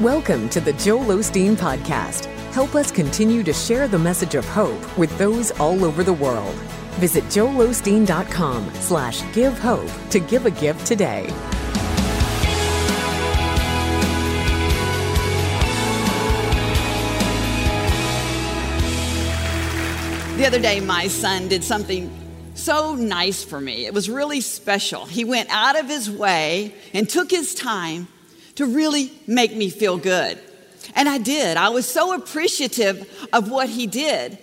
Welcome to the Joel Osteen Podcast. Help us continue to share the message of hope with those all over the world. Visit joelosteen.com slash give hope to give a gift today. The other day, my son did something so nice for me. It was really special. He went out of his way and took his time to really make me feel good. And I did. I was so appreciative of what he did.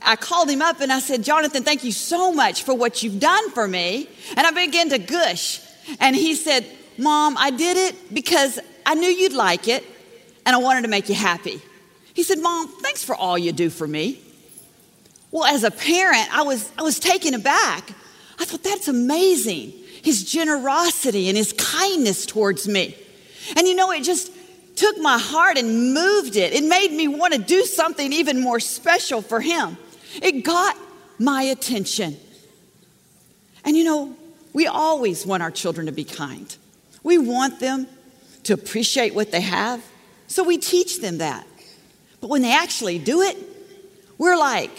I called him up and I said, Jonathan, thank you so much for what you've done for me. And I began to gush. And he said, Mom, I did it because I knew you'd like it and I wanted to make you happy. He said, Mom, thanks for all you do for me. Well, as a parent, I was, I was taken aback. I thought, that's amazing. His generosity and his kindness towards me. And you know, it just took my heart and moved it. It made me want to do something even more special for him. It got my attention. And you know, we always want our children to be kind. We want them to appreciate what they have. So we teach them that. But when they actually do it, we're like,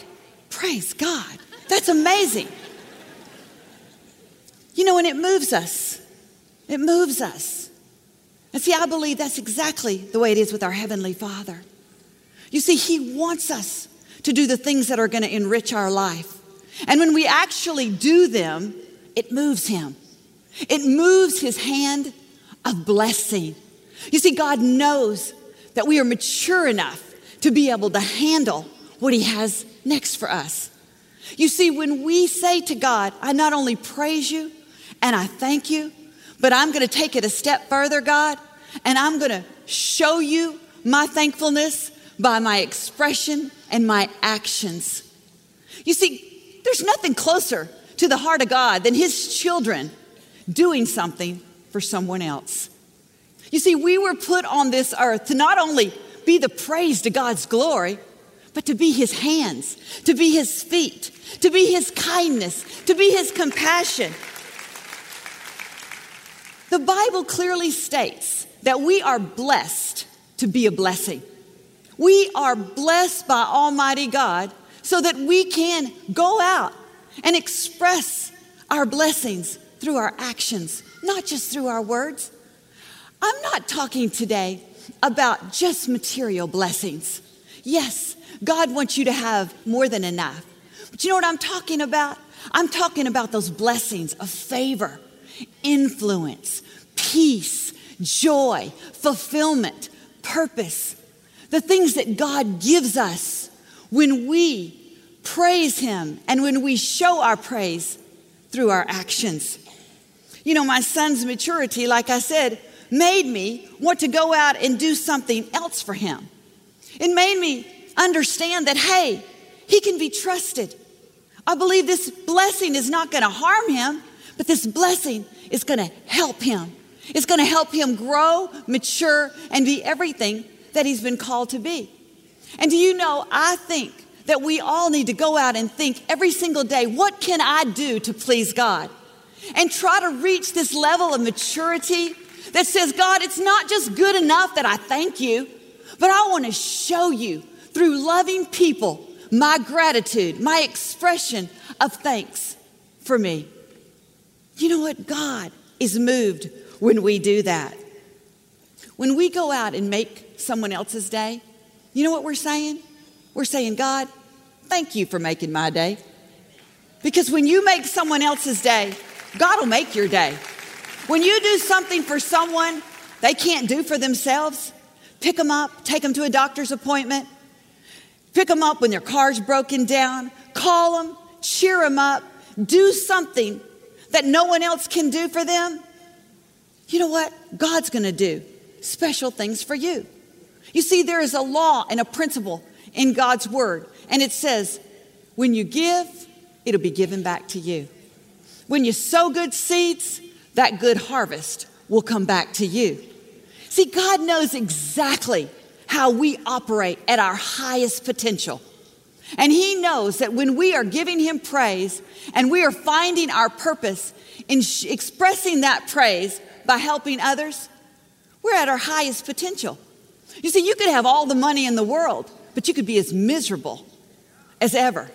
Praise God. That's amazing. You know, and it moves us. It moves us. And see, I believe that's exactly the way it is with our Heavenly Father. You see, He wants us to do the things that are going to enrich our life. And when we actually do them, it moves Him. It moves His hand of blessing. You see, God knows that we are mature enough to be able to handle what He has next for us. You see, when we say to God, I not only praise you and I thank you, but I'm going to take it a step further, God, and I'm going to show you my thankfulness by my expression and my actions. You see, there's nothing closer to the heart of God than His children doing something for someone else. You see, we were put on this earth to not only be the praise to God's glory, but to be his hands, to be his feet, to be his kindness, to be his compassion. The Bible clearly states that we are blessed to be a blessing. We are blessed by Almighty God so that we can go out and express our blessings through our actions, not just through our words. I'm not talking today about just material blessings. Yes, God wants you to have more than enough. But you know what I'm talking about? I'm talking about those blessings of favor, influence, peace, joy, fulfillment, purpose. The things that God gives us when we praise Him and when we show our praise through our actions. You know, my son's maturity, like I said, made me want to go out and do something else for him. It made me understand that, hey, he can be trusted. I believe this blessing is not going to harm him, but this blessing is going to help him. It's going to help him grow, mature, and be everything that he's been called to be. And do you know, I think that we all need to go out and think every single day, what can I do to please God? And try to reach this level of maturity that says, God, it's not just good enough that I thank you, but I want to show you through loving people my gratitude, my expression of thanks for me. You know what? God is moved when we do that. When we go out and make someone else's day, you know what we're saying? We're saying, God, thank you for making my day. Because when you make someone else's day, God will make your day. When you do something for someone they can't do for themselves, pick them up, take them to a doctor's appointment, Pick them up when their car's broken down. Call them, cheer them up, do something that no one else can do for them. You know what? God's going to do special things for you. You see, there is a law and a principle in God's word, and it says, when you give, it'll be given back to you. When you sow good seeds, that good harvest will come back to you. See, God knows exactly how we operate at our highest potential. And He knows that when we are giving Him praise and we are finding our purpose in sh- expressing that praise by helping others, we're at our highest potential. You see, you could have all the money in the world, but you could be as miserable as ever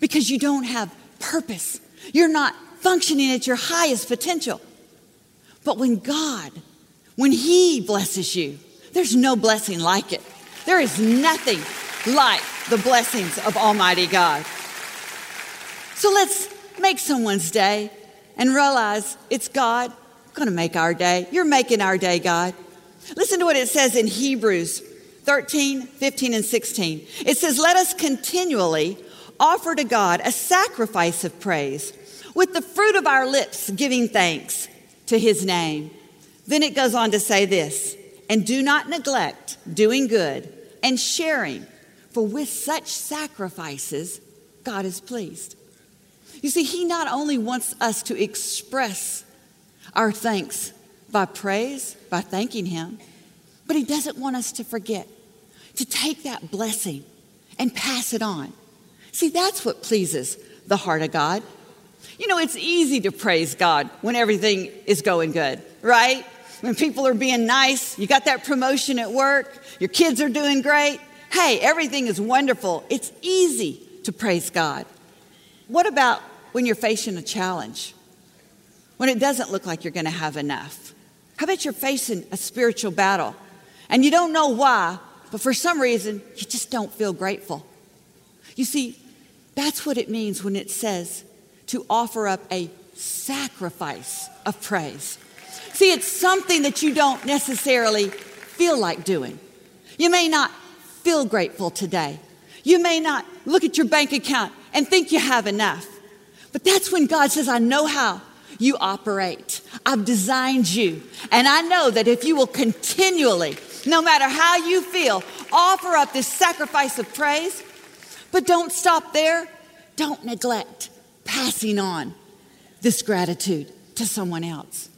because you don't have purpose. You're not functioning at your highest potential. But when God, when He blesses you, there's no blessing like it. There is nothing like the blessings of Almighty God. So let's make someone's day and realize it's God going to make our day. You're making our day, God. Listen to what it says in Hebrews 13, 15, and 16. It says, Let us continually offer to God a sacrifice of praise with the fruit of our lips, giving thanks to his name. Then it goes on to say this and do not neglect doing good and sharing, for with such sacrifices, God is pleased. You see, he not only wants us to express our thanks by praise, by thanking him, but he doesn't want us to forget to take that blessing and pass it on. See, that's what pleases the heart of God. You know, it's easy to praise God when everything is going good, right? When people are being nice, you got that promotion at work, your kids are doing great. Hey, everything is wonderful. It's easy to praise God. What about when you're facing a challenge? When it doesn't look like you're going to have enough? How about you're facing a spiritual battle and you don't know why, but for some reason, you just don't feel grateful? You see, that's what it means when it says to offer up a sacrifice of praise. See, it's something that you don't necessarily feel like doing. You may not feel grateful today. You may not look at your bank account and think you have enough. But that's when God says, I know how you operate. I've designed you. And I know that if you will continually, no matter how you feel, offer up this sacrifice of praise, but don't stop there. Don't neglect passing on this gratitude to someone else.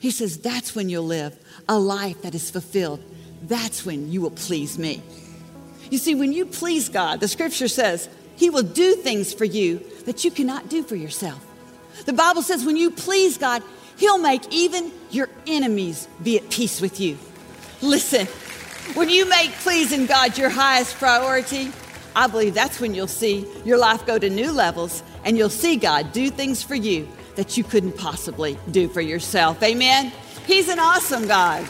He says, That's when you'll live a life that is fulfilled. That's when you will please me. You see, when you please God, the scripture says, He will do things for you that you cannot do for yourself. The Bible says, when you please God, He'll make even your enemies be at peace with you. Listen, when you make pleasing God your highest priority, I believe that's when you'll see your life go to new levels and you'll see God do things for you that you couldn't possibly do for yourself. Amen? He's an awesome God.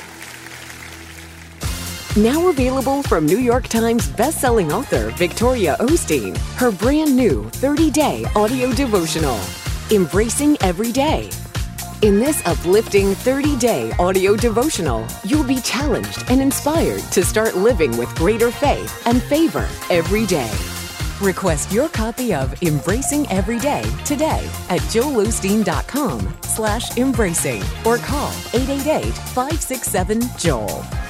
Now available from New York Times bestselling author Victoria Osteen, her brand new 30 day audio devotional, Embracing Every Day. In this uplifting 30 day audio devotional, you'll be challenged and inspired to start living with greater faith and favor every day. Request your copy of Embracing Every Day today at joelosteen.com slash embracing or call 888-567-JOEL.